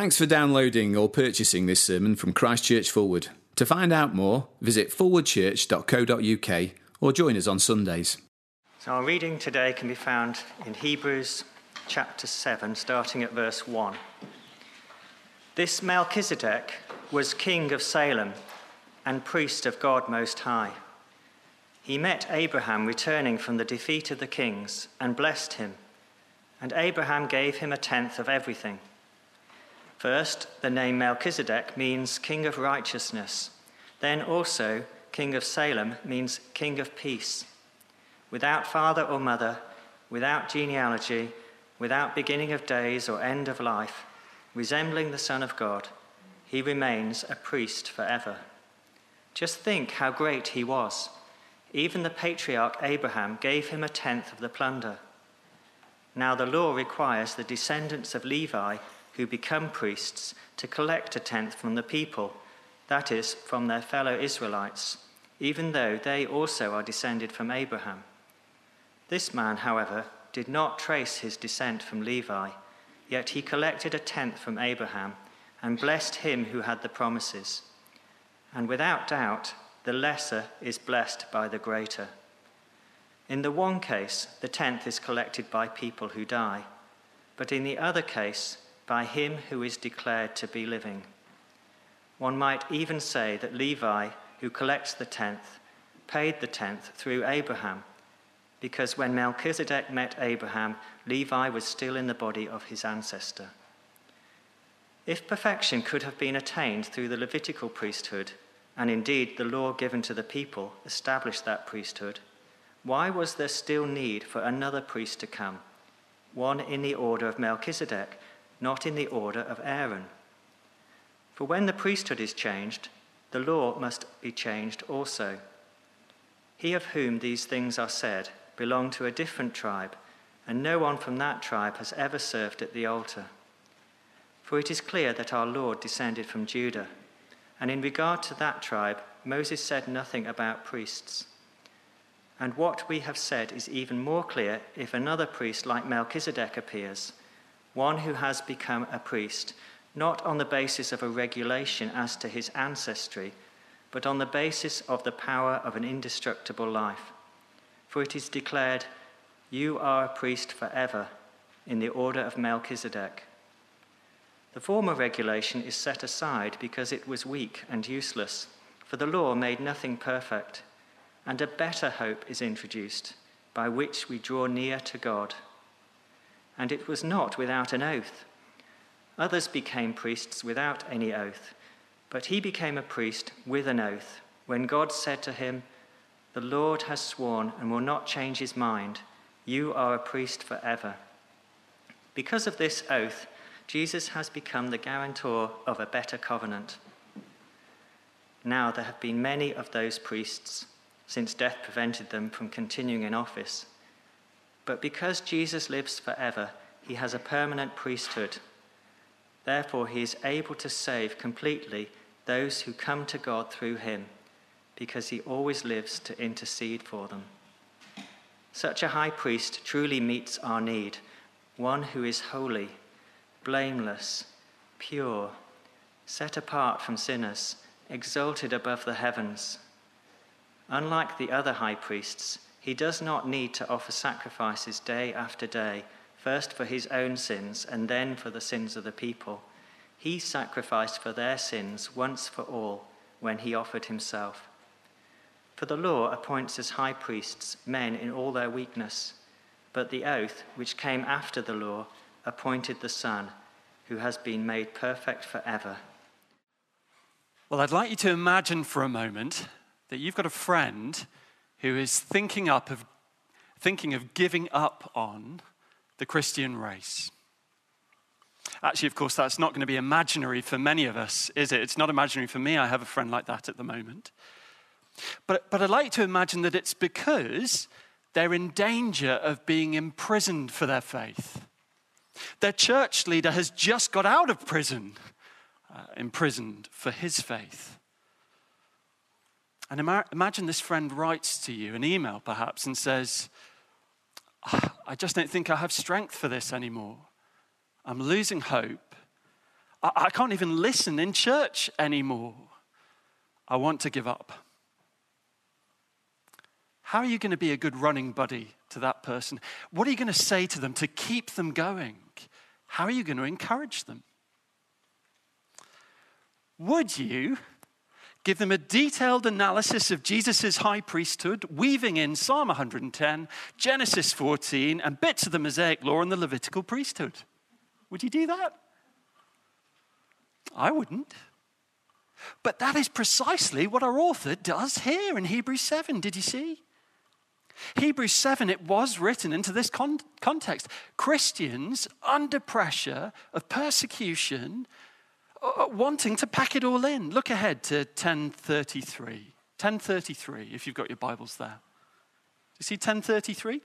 Thanks for downloading or purchasing this sermon from Christchurch Forward. To find out more, visit forwardchurch.co.uk or join us on Sundays. So, our reading today can be found in Hebrews chapter 7, starting at verse 1. This Melchizedek was king of Salem and priest of God Most High. He met Abraham returning from the defeat of the kings and blessed him, and Abraham gave him a tenth of everything. First, the name Melchizedek means king of righteousness. Then also, king of Salem means king of peace. Without father or mother, without genealogy, without beginning of days or end of life, resembling the Son of God, he remains a priest forever. Just think how great he was. Even the patriarch Abraham gave him a tenth of the plunder. Now, the law requires the descendants of Levi who become priests to collect a tenth from the people, that is, from their fellow Israelites, even though they also are descended from Abraham. This man, however, did not trace his descent from Levi, yet he collected a tenth from Abraham and blessed him who had the promises. And without doubt, the lesser is blessed by the greater. In the one case, the tenth is collected by people who die, but in the other case, by him who is declared to be living. One might even say that Levi, who collects the tenth, paid the tenth through Abraham, because when Melchizedek met Abraham, Levi was still in the body of his ancestor. If perfection could have been attained through the Levitical priesthood, and indeed the law given to the people established that priesthood, why was there still need for another priest to come, one in the order of Melchizedek? Not in the order of Aaron. For when the priesthood is changed, the law must be changed also. He of whom these things are said belonged to a different tribe, and no one from that tribe has ever served at the altar. For it is clear that our Lord descended from Judah, and in regard to that tribe, Moses said nothing about priests. And what we have said is even more clear if another priest like Melchizedek appears one who has become a priest, not on the basis of a regulation as to his ancestry, but on the basis of the power of an indestructible life. For it is declared, You are a priest forever, in the order of Melchizedek. The former regulation is set aside because it was weak and useless, for the law made nothing perfect, and a better hope is introduced, by which we draw near to God and it was not without an oath. Others became priests without any oath, but he became a priest with an oath when God said to him, The Lord has sworn and will not change his mind. You are a priest forever. Because of this oath, Jesus has become the guarantor of a better covenant. Now, there have been many of those priests since death prevented them from continuing in office. But because Jesus lives forever, he has a permanent priesthood. Therefore, he is able to save completely those who come to God through him, because he always lives to intercede for them. Such a high priest truly meets our need, one who is holy, blameless, pure, set apart from sinners, exalted above the heavens. Unlike the other high priests, he does not need to offer sacrifices day after day, first for his own sins and then for the sins of the people. He sacrificed for their sins once for all when he offered himself. For the law appoints as high priests men in all their weakness, but the oath, which came after the law, appointed the Son, who has been made perfect forever. Well, I'd like you to imagine for a moment that you've got a friend who is thinking up of thinking of giving up on the Christian race. Actually, of course, that's not going to be imaginary for many of us, is it? It's not imaginary for me. I have a friend like that at the moment. But, but I'd like to imagine that it's because they're in danger of being imprisoned for their faith. Their church leader has just got out of prison, uh, imprisoned for his faith. And imagine this friend writes to you an email, perhaps, and says, ah, I just don't think I have strength for this anymore. I'm losing hope. I, I can't even listen in church anymore. I want to give up. How are you going to be a good running buddy to that person? What are you going to say to them to keep them going? How are you going to encourage them? Would you give them a detailed analysis of Jesus' high priesthood, weaving in Psalm 110, Genesis 14, and bits of the Mosaic law and the Levitical priesthood? Would you do that? I wouldn't. But that is precisely what our author does here in Hebrews 7. Did you see? Hebrews 7, it was written into this con- context. Christians under pressure of persecution, Uh, uh, wanting to pack it all in. Look ahead to 1033. 1033, if you've got your Bibles there. Do you see 1033?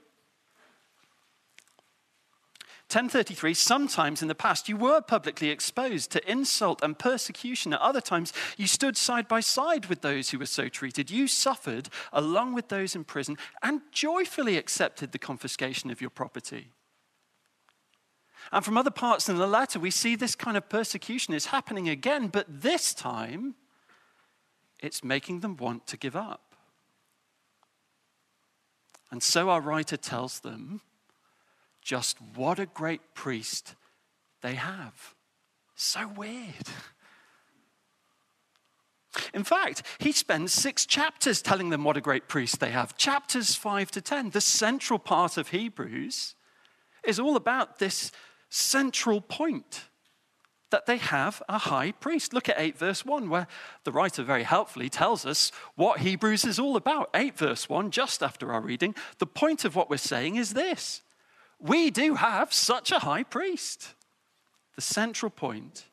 1033, sometimes in the past you were publicly exposed to insult and persecution. At other times, you stood side by side with those who were so treated. You suffered along with those in prison and joyfully accepted the confiscation of your property. And from other parts in the letter, we see this kind of persecution is happening again, but this time it's making them want to give up. And so our writer tells them just what a great priest they have. So weird. In fact, he spends six chapters telling them what a great priest they have. Chapters five to 10, the central part of Hebrews, is all about this central point that they have a high priest. Look at 8 verse 1, where the writer very helpfully tells us what Hebrews is all about. 8 verse 1, just after our reading, the point of what we're saying is this we do have such a high priest. The central point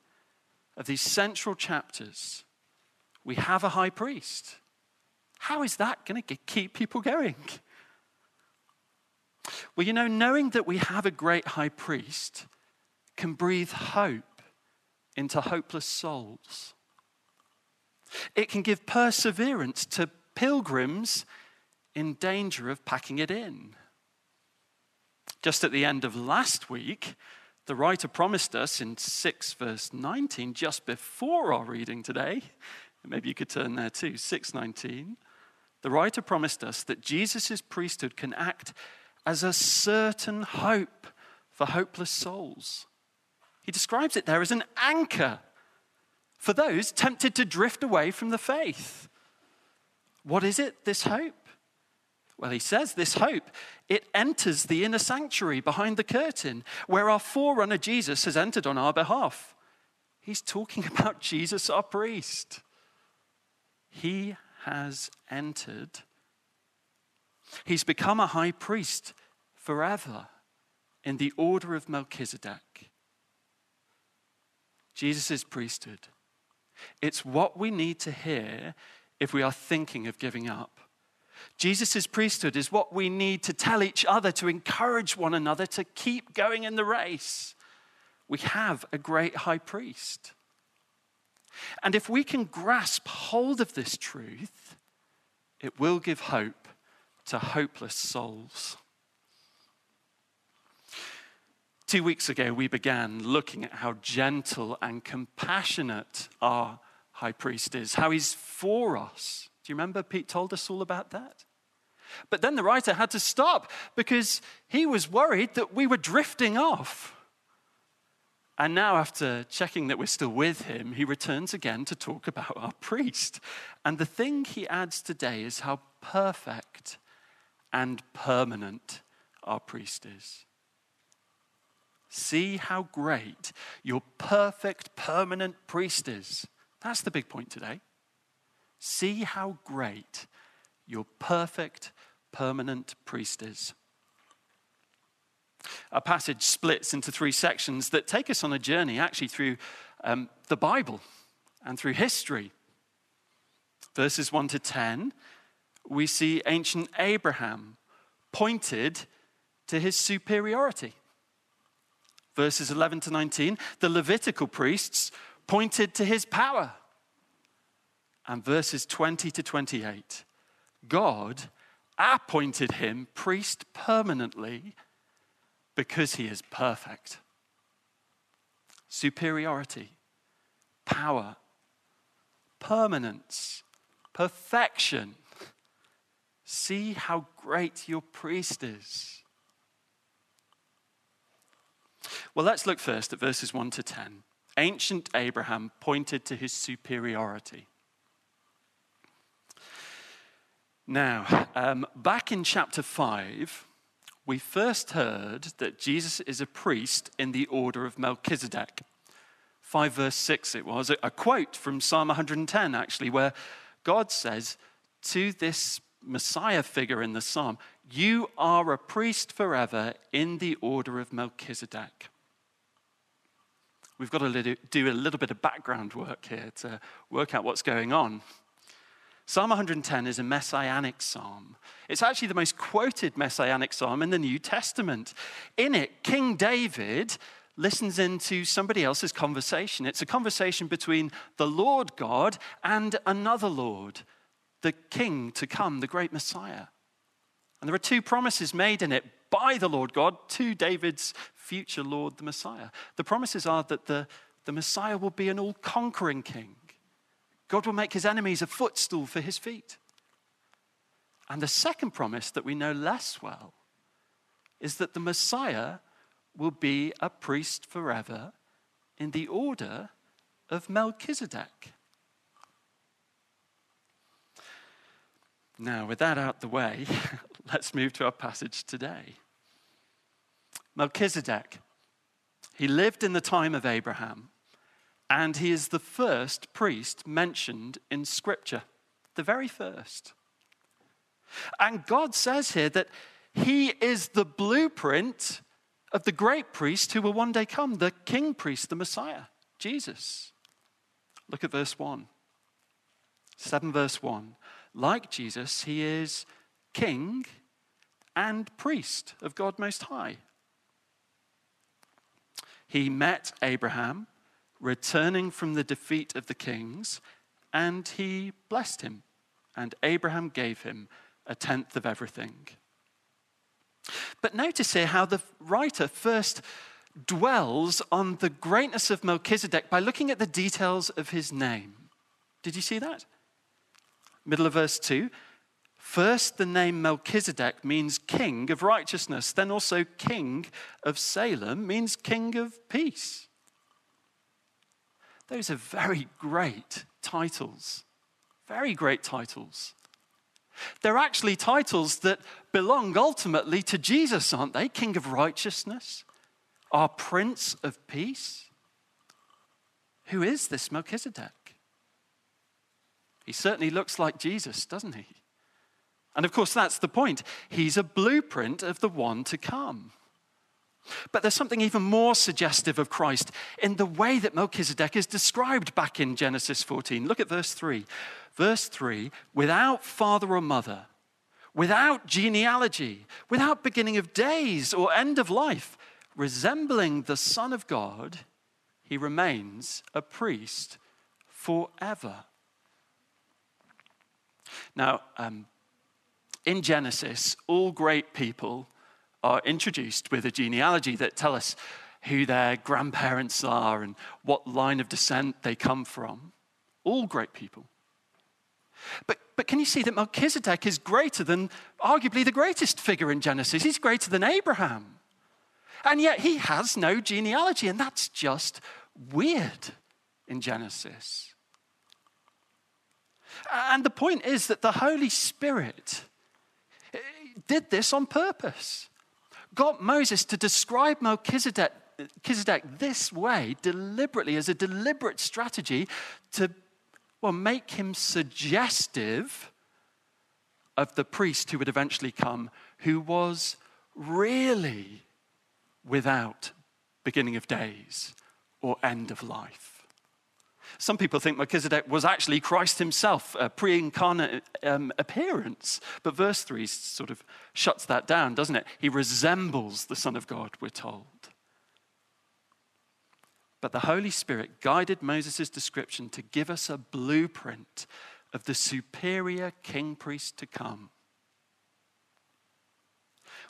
of these central chapters, we have a high priest. How is that going to keep people going? Well, you know, knowing that we have a great high priest can breathe hope into hopeless souls. It can give perseverance to pilgrims in danger of packing it in. Just at the end of last week, the writer promised us in 6 verse 19, just before our reading today, maybe you could turn there too, 619. The writer promised us that Jesus' priesthood can act as a certain hope for hopeless souls. He describes it there as an anchor for those tempted to drift away from the faith. What is it, this hope? Well, he says this hope, it enters the inner sanctuary behind the curtain where our forerunner Jesus has entered on our behalf. He's talking about Jesus, our priest. He has entered. He's become a high priest forever in the order of Melchizedek. Jesus' priesthood. It's what we need to hear if we are thinking of giving up. Jesus' priesthood is what we need to tell each other, to encourage one another to keep going in the race. We have a great high priest. And if we can grasp hold of this truth, it will give hope to hopeless souls. Two weeks ago, we began looking at how gentle and compassionate our high priest is, how he's for us. Do you remember Pete told us all about that? But then the writer had to stop because he was worried that we were drifting off. And now, after checking that we're still with him, he returns again to talk about our priest. And the thing he adds today is how perfect and permanent our priest is. See how great your perfect, permanent priest is. That's the big point today. See how great your perfect, permanent priest is. Our passage splits into three sections that take us on a journey actually through um, the Bible and through history. Verses 1 to 10, we see ancient Abraham pointed to his superiority. Verses 11 to 19, the Levitical priests pointed to his power and verses 20 to 28, God appointed him priest permanently because he is perfect. Superiority. power, permanence, perfection. See how great your priest is. Well, let's look first at verses 1 to 10. Ancient Abraham pointed to his superiority. Now, um, back in chapter 5, we first heard that Jesus is a priest in the order of Melchizedek. 5 verse 6 it was, a quote from Psalm 110 actually, where God says to this Messiah figure in the psalm, You are a priest forever in the order of Melchizedek. We've got to do a little bit of background work here to work out what's going on. Psalm 110 is a messianic psalm. It's actually the most quoted messianic psalm in the New Testament. In it, King David listens into somebody else's conversation. It's a conversation between the Lord God and another Lord, the King to come, the great Messiah. And there are two promises made in it by the Lord God to David's future Lord, the Messiah. The promises are that the, the Messiah will be an all conquering king, God will make his enemies a footstool for his feet. And the second promise that we know less well is that the Messiah will be a priest forever in the order of Melchizedek. Now, with that out of the way, let's move to our passage today. Melchizedek, he lived in the time of Abraham, and he is the first priest mentioned in Scripture, the very first. And God says here that he is the blueprint of the great priest who will one day come, the king priest, the Messiah, Jesus. Look at verse 1. 7 verse 1. Like Jesus, he is king and priest of God Most High. He met Abraham returning from the defeat of the kings, and he blessed him, and Abraham gave him a tenth of everything. But notice here how the writer first dwells on the greatness of Melchizedek by looking at the details of his name. Did you see that? Middle of verse 2. First, the name Melchizedek means king of righteousness. Then, also, king of Salem means king of peace. Those are very great titles. Very great titles. They're actually titles that belong ultimately to Jesus, aren't they? King of righteousness, our Prince of Peace. Who is this Melchizedek? He certainly looks like Jesus, doesn't he? And of course, that's the point. He's a blueprint of the one to come. But there's something even more suggestive of Christ in the way that Melchizedek is described back in Genesis 14. Look at verse 3. Verse 3 without father or mother, without genealogy, without beginning of days or end of life, resembling the Son of God, he remains a priest forever. Now, um, in Genesis, all great people are introduced with a genealogy that tell us who their grandparents are and what line of descent they come from. All great people. But, but can you see that Melchizedek is greater than arguably the greatest figure in Genesis? He's greater than Abraham. And yet he has no genealogy, and that's just weird in Genesis. And the point is that the Holy Spirit did this on purpose got Moses to describe Melchizedek, Melchizedek this way deliberately as a deliberate strategy to well, make him suggestive of the priest who would eventually come, who was really without beginning of days or end of life. Some people think Melchizedek was actually Christ himself, a pre incarnate um, appearance. But verse 3 sort of shuts that down, doesn't it? He resembles the Son of God, we're told. But the Holy Spirit guided Moses' description to give us a blueprint of the superior king priest to come.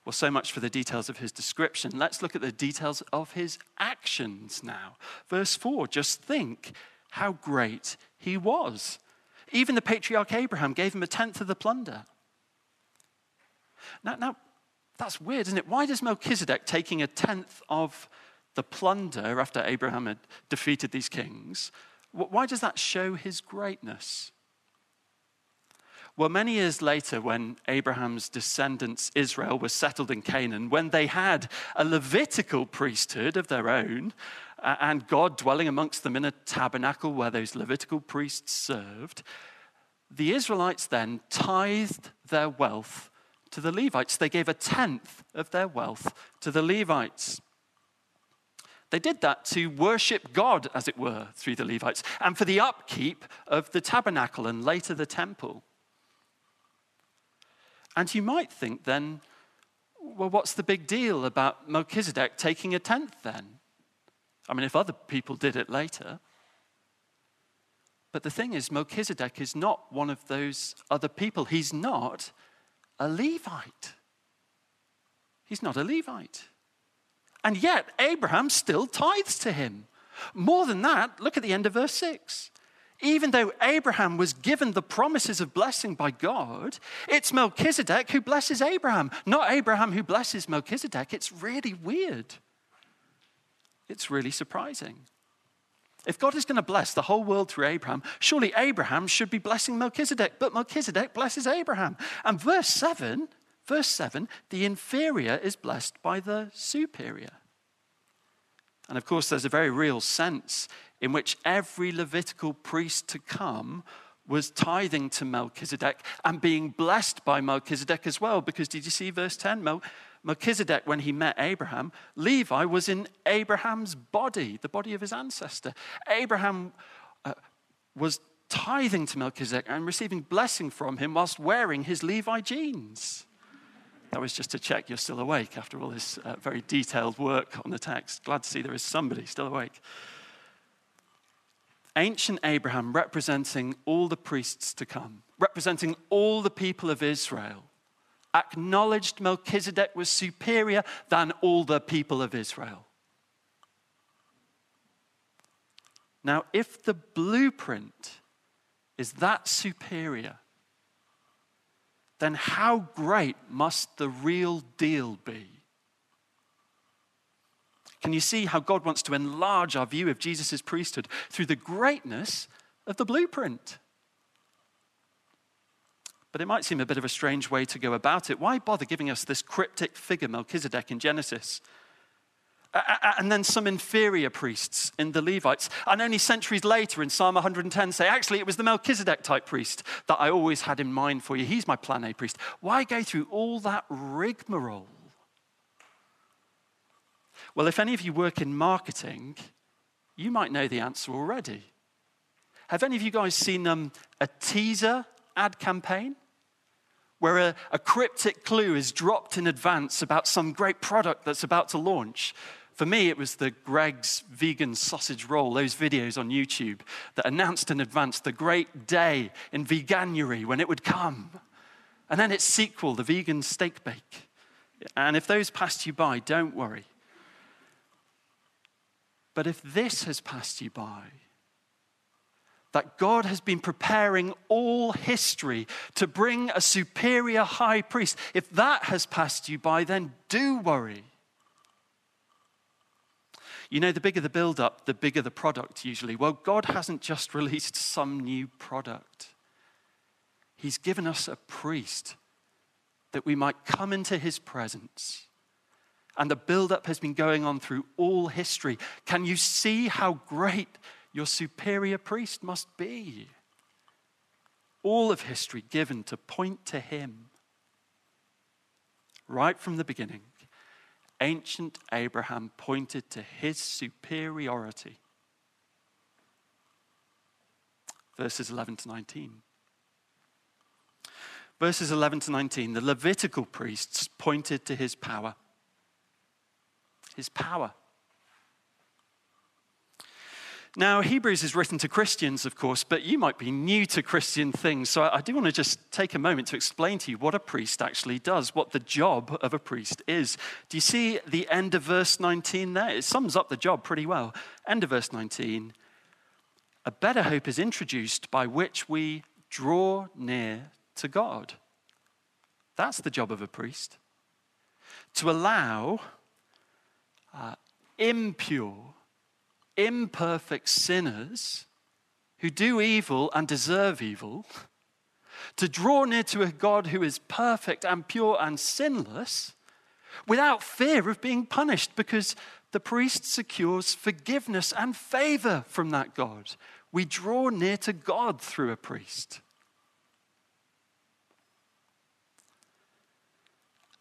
Well, so much for the details of his description. Let's look at the details of his actions now. Verse 4 just think how great he was. Even the patriarch Abraham gave him a tenth of the plunder. Now, now that's weird, isn't it? Why does Melchizedek taking a tenth of the plunder after Abraham had defeated these kings, why does that show his greatness? Well, many years later, when Abraham's descendants, Israel, were settled in Canaan, when they had a Levitical priesthood of their own, and God dwelling amongst them in a tabernacle where those Levitical priests served, the Israelites then tithed their wealth to the Levites. They gave a tenth of their wealth to the Levites. They did that to worship God, as it were, through the Levites, and for the upkeep of the tabernacle and later the temple. And you might think then, well, what's the big deal about Melchizedek taking a tenth then? I mean, if other people did it later. But the thing is, Melchizedek is not one of those other people. He's not a Levite. He's not a Levite. And yet, Abraham still tithes to him. More than that, look at the end of verse 6 even though Abraham was given the promises of blessing by God, it's Melchizedek who blesses Abraham, not Abraham who blesses Melchizedek. It's really weird. It's really surprising. If God is going to bless the whole world through Abraham, surely Abraham should be blessing Melchizedek, but Melchizedek blesses Abraham. And verse 7, verse 7, the inferior is blessed by the superior. And of course, there's a very real sense in which every Levitical priest to come was tithing to Melchizedek and being blessed by Melchizedek as well. Because did you see verse 10? Mel- Melchizedek, when he met Abraham, Levi was in Abraham's body, the body of his ancestor. Abraham uh, was tithing to Melchizedek and receiving blessing from him whilst wearing his Levi jeans. That was just to check you're still awake after all this uh, very detailed work on the text. Glad to see there is somebody still awake ancient Abraham representing all the priests to come, representing all the people of Israel, acknowledged Melchizedek was superior than all the people of Israel. Now, if the blueprint is that superior, then how great must the real deal be? Can you see how God wants to enlarge our view of Jesus' priesthood through the greatness of the blueprint? But it might seem a bit of a strange way to go about it. Why bother giving us this cryptic figure, Melchizedek, in Genesis? And then some inferior priests in the Levites. And only centuries later in Psalm 110 say, actually, it was the Melchizedek type priest that I always had in mind for you. He's my plan A priest. Why go through all that rigmarole? Well, if any of you work in marketing, you might know the answer already. Have any of you guys seen um, a teaser ad campaign? Where a, a cryptic clue is dropped in advance about some great product that's about to launch. For me, it was the Greggs vegan sausage roll, those videos on YouTube that announced in advance the great day in veganuary when it would come. And then its sequel, the vegan steak bake. And if those passed you by, don't worry. But if this has passed you by, that God has been preparing all history to bring a superior high priest, if that has passed you by, then do worry. You know, the bigger the build up, the bigger the product usually. Well, God hasn't just released some new product, He's given us a priest that we might come into His presence and the build up has been going on through all history. Can you see how great your superior priest must be? All of history given to point to him. Right from the beginning, ancient Abraham pointed to his superiority. Verses 11 to 19. Verses 11 to 19, the Levitical priests pointed to his power his power. Now, Hebrews is written to Christians, of course, but you might be new to Christian things. So I do want to just take a moment to explain to you what a priest actually does, what the job of a priest is. Do you see the end of verse 19 there? It sums up the job pretty well. End of verse 19. a better hope is introduced by which we draw near to God. That's the job of a priest. To allow uh, impure, imperfect sinners who do evil and deserve evil to draw near to a God who is perfect and pure and sinless without fear of being punished because the priest secures forgiveness and favor from that God. We draw near to God through a priest.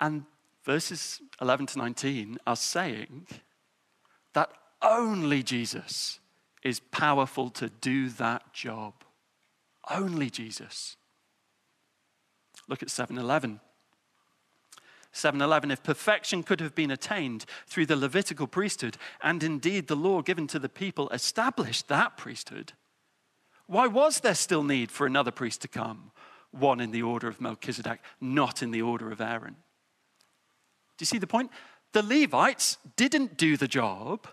And verses 11 to 19 are saying only Jesus is powerful to do that job. Only Jesus. Look at 711. 7:11 if perfection could have been attained through the levitical priesthood and indeed the law given to the people established that priesthood why was there still need for another priest to come one in the order of Melchizedek not in the order of Aaron do you see the point the Levites didn't do the job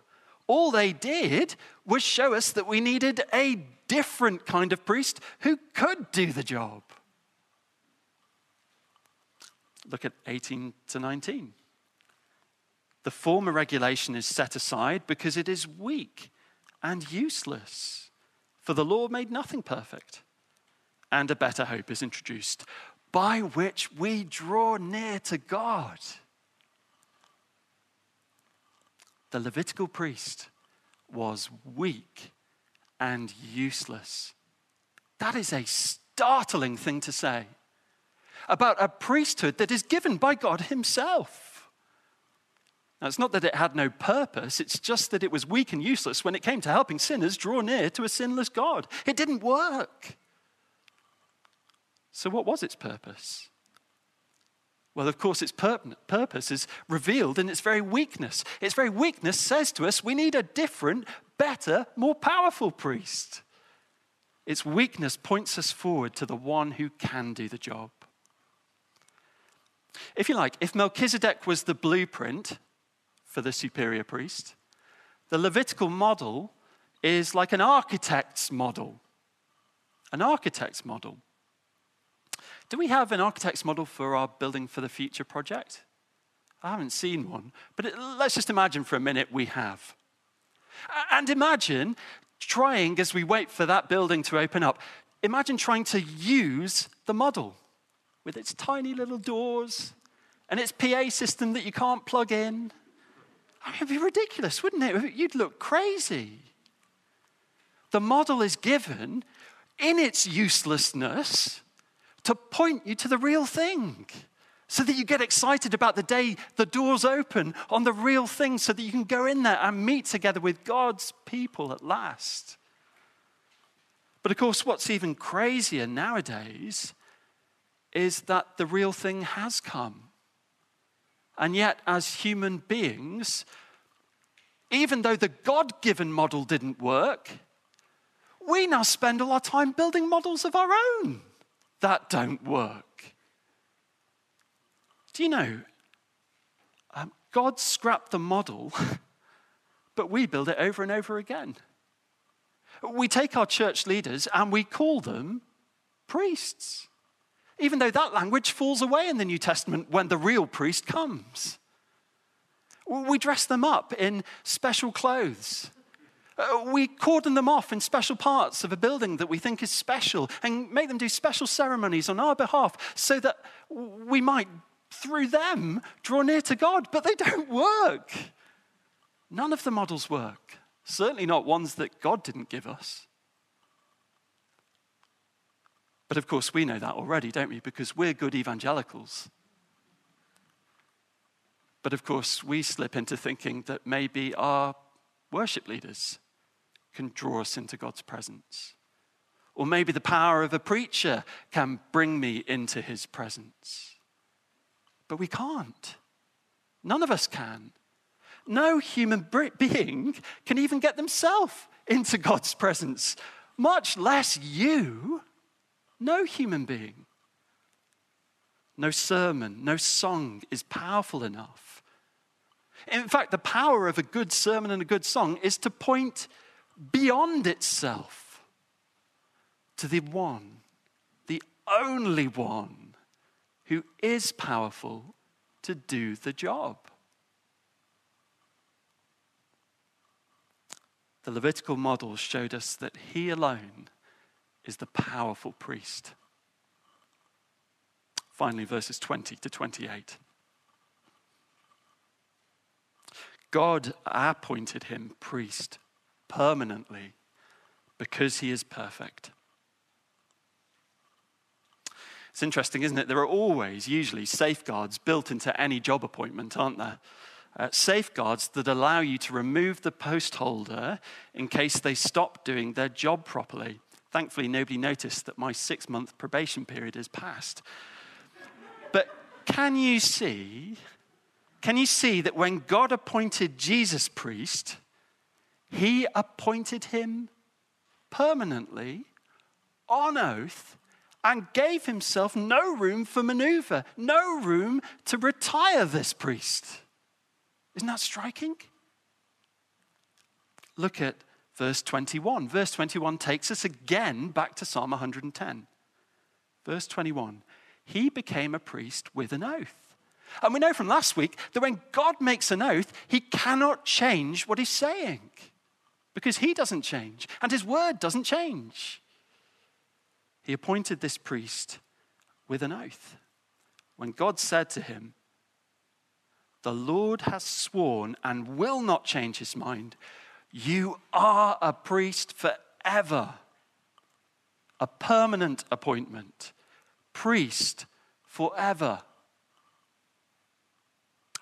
all they did was show us that we needed a different kind of priest who could do the job Look at 18 to 19. The former regulation is set aside because it is weak and useless, for the law made nothing perfect. And a better hope is introduced by which we draw near to God. The Levitical priest was weak and useless. That is a startling thing to say about a priesthood that is given by God Himself. Now, it's not that it had no purpose, it's just that it was weak and useless when it came to helping sinners draw near to a sinless God. It didn't work. So, what was its purpose? Well, of course, its purpose is revealed in its very weakness. Its very weakness says to us we need a different, better, more powerful priest. Its weakness points us forward to the one who can do the job. If you like, if Melchizedek was the blueprint for the superior priest, the Levitical model is like an architect's model. An architect's model. Do we have an architect's model for our Building for the Future project? I haven't seen one, but it, let's just imagine for a minute we have. And imagine trying, as we wait for that building to open up, imagine trying to use the model with its tiny little doors and its PA system that you can't plug in. I mean, it'd be ridiculous, wouldn't it? You'd look crazy. The model is given in its uselessness to point you to the real thing so that you get excited about the day the doors open on the real thing so that you can go in there and meet together with God's people at last. But of course, what's even crazier nowadays is that the real thing has come. And yet, as human beings, even though the God given model didn't work, we now spend all our time building models of our own that don't work. Do you know? Um, God scrapped the model, but we build it over and over again. We take our church leaders and we call them priests even though that language falls away in the New Testament when the real priest comes. We dress them up in special clothes. Uh, we cordon them off in special parts of a building that we think is special and make them do special ceremonies on our behalf so that we might, through them, draw near to God. But they don't work. None of the models work, certainly not ones that God didn't give us. But of course, we know that already, don't we? Because we're good evangelicals. But of course, we slip into thinking that maybe our worship leaders can draw us into God's presence. Or maybe the power of a preacher can bring me into his presence. But we can't. None of us can. No human being can even get themselves into God's presence, much less you. No human being, no sermon, no song is powerful enough. In fact, the power of a good sermon and a good song is to point beyond itself. to the one, the only one who is powerful to do the job. The Levitical model showed us that he alone is the powerful priest. Finally, verses 20 to 28. God appointed him priest permanently because he is perfect. It's interesting, isn't it? There are always, usually, safeguards built into any job appointment, aren't there? Uh, safeguards that allow you to remove the post holder in case they stop doing their job properly. Thankfully, nobody noticed that my six month probation period is passed. But can you see can you see that when God appointed Jesus priest, he appointed him permanently on oath and gave himself no room for maneuver, no room to retire this priest. Isn't that striking? Look at verse 21. Verse 21 takes us again back to Psalm 110. Verse 21 He became a priest with an oath. And we know from last week that when God makes an oath, he cannot change what he's saying because he doesn't change and his word doesn't change. He appointed this priest with an oath. When God said to him, The Lord has sworn and will not change his mind, you are a priest forever. A permanent appointment, priest forever.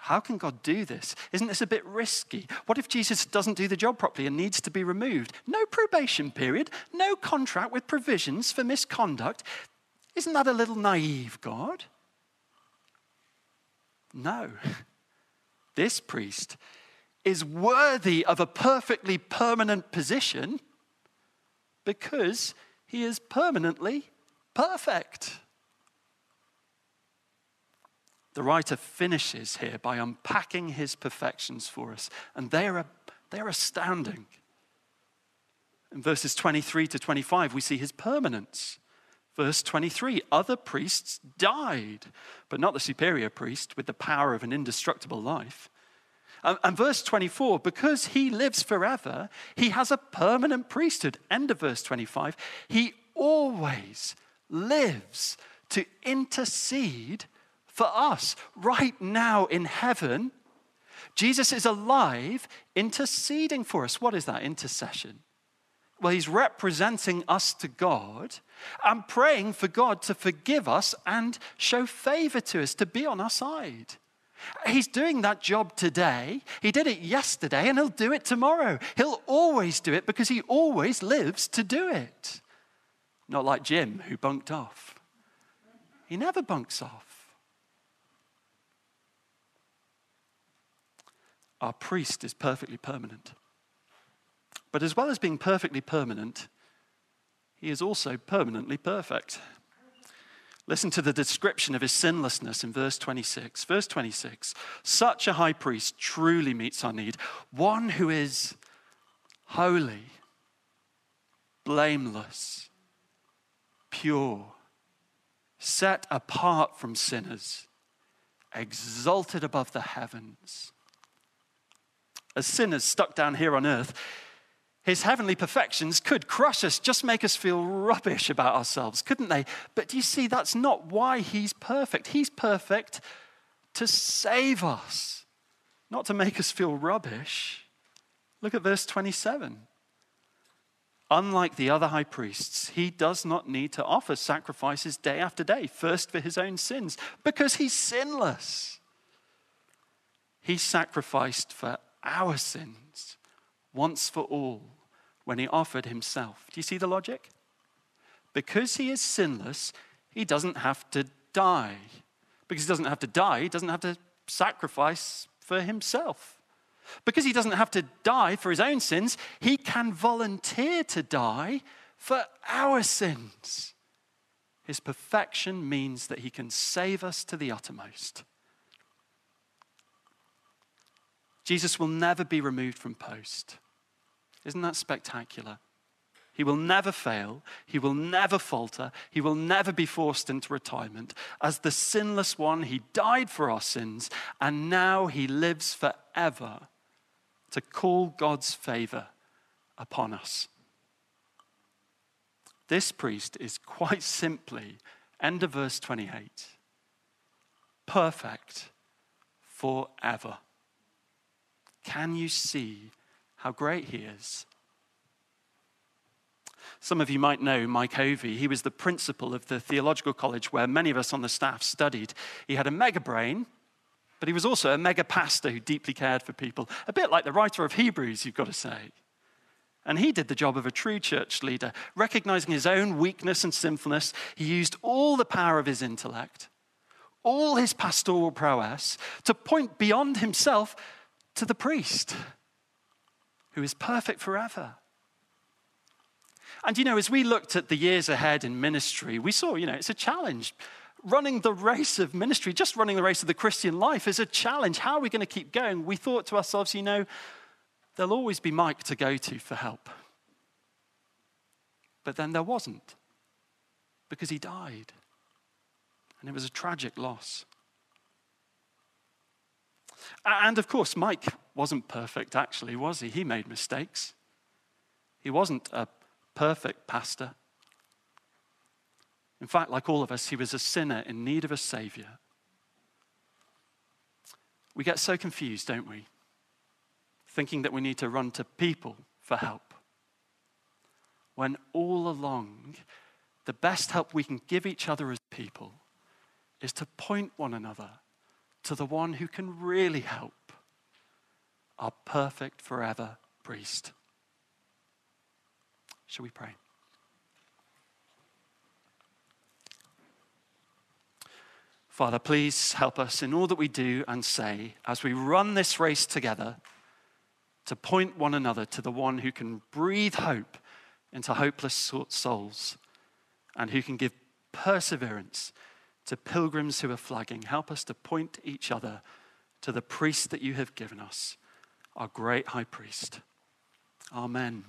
How can God do this? Isn't this a bit risky? What if Jesus doesn't do the job properly and needs to be removed? No probation period, no contract with provisions for misconduct. Isn't that a little naive, God? No. This priest is worthy of a perfectly permanent position because he is permanently perfect. The writer finishes here by unpacking his perfections for us, and they are, they are astounding. In verses 23 to 25, we see his permanence. Verse 23 Other priests died, but not the superior priest with the power of an indestructible life. And, and, verse 24, because he lives forever, he has a permanent priesthood. End of verse 25. He always lives to intercede for us right now in heaven. Jesus is alive, interceding for us. What is that intercession? Well, he's representing us to God and praying for God to forgive us and show favor to us, to be on our side. He's doing that job today. He did it yesterday and he'll do it tomorrow. He'll always do it because he always lives to do it. Not like Jim, who bunked off. He never bunks off. Our priest is perfectly permanent. But as well as being perfectly permanent, he is also permanently perfect. Listen to the description of his sinlessness in verse 26. Verse 26 Such a high priest truly meets our need, one who is holy, blameless, pure, set apart from sinners, exalted above the heavens as sinners stuck down here on earth, his heavenly perfections could crush us, just make us feel rubbish about ourselves, couldn't they? But do you see, that's not why he's perfect. He's perfect to save us, not to make us feel rubbish. Look at verse 27. Unlike the other high priests, he does not need to offer sacrifices day after day, first for his own sins, because he's sinless. He sacrificed for our sins once for all when he offered himself. Do you see the logic? Because he is sinless, he doesn't have to die. Because he doesn't have to die, he doesn't have to sacrifice for himself. Because he doesn't have to die for his own sins, he can volunteer to die for our sins. His perfection means that he can save us to the uttermost. Jesus will never be removed from post. Isn't that spectacular? He will never fail. He will never falter. He will never be forced into retirement. As the sinless one, he died for our sins, and now he lives forever to call God's favor upon us. This priest is quite simply, end of verse 28, perfect forever. Can you see how great he is? Some of you might know Mike Ovey. He was the principal of the theological college where many of us on the staff studied. He had a mega brain, but he was also a mega pastor who deeply cared for people, a bit like the writer of Hebrews, you've got to say. And he did the job of a true church leader, recognizing his own weakness and sinfulness. He used all the power of his intellect, all his pastoral prowess, to point beyond himself to the priest, who is perfect forever. And you know, as we looked at the years ahead in ministry, we saw, you know, it's a challenge. Running the race of ministry, just running the race of the Christian life is a challenge. How are we going to keep going? We thought to ourselves, you know, there'll always be Mike to go to for help. But then there wasn't because he died. And it was a tragic loss. And of course, Mike wasn't perfect, actually, was he? He made mistakes. He wasn't a perfect pastor. In fact, like all of us, he was a sinner in need of a savior. We get so confused, don't we? thinking that we need to run to people for help. When all along, the best help we can give each other as people is to point one another to the one who can really help our perfect forever priest. Shall we pray? Father, please help us in all that we do and say as we run this race together to point one another to the one who can breathe hope into hopeless souls and who can give perseverance to pilgrims who are flagging. Help us to point each other to the priest that you have given us, our great high priest. Amen.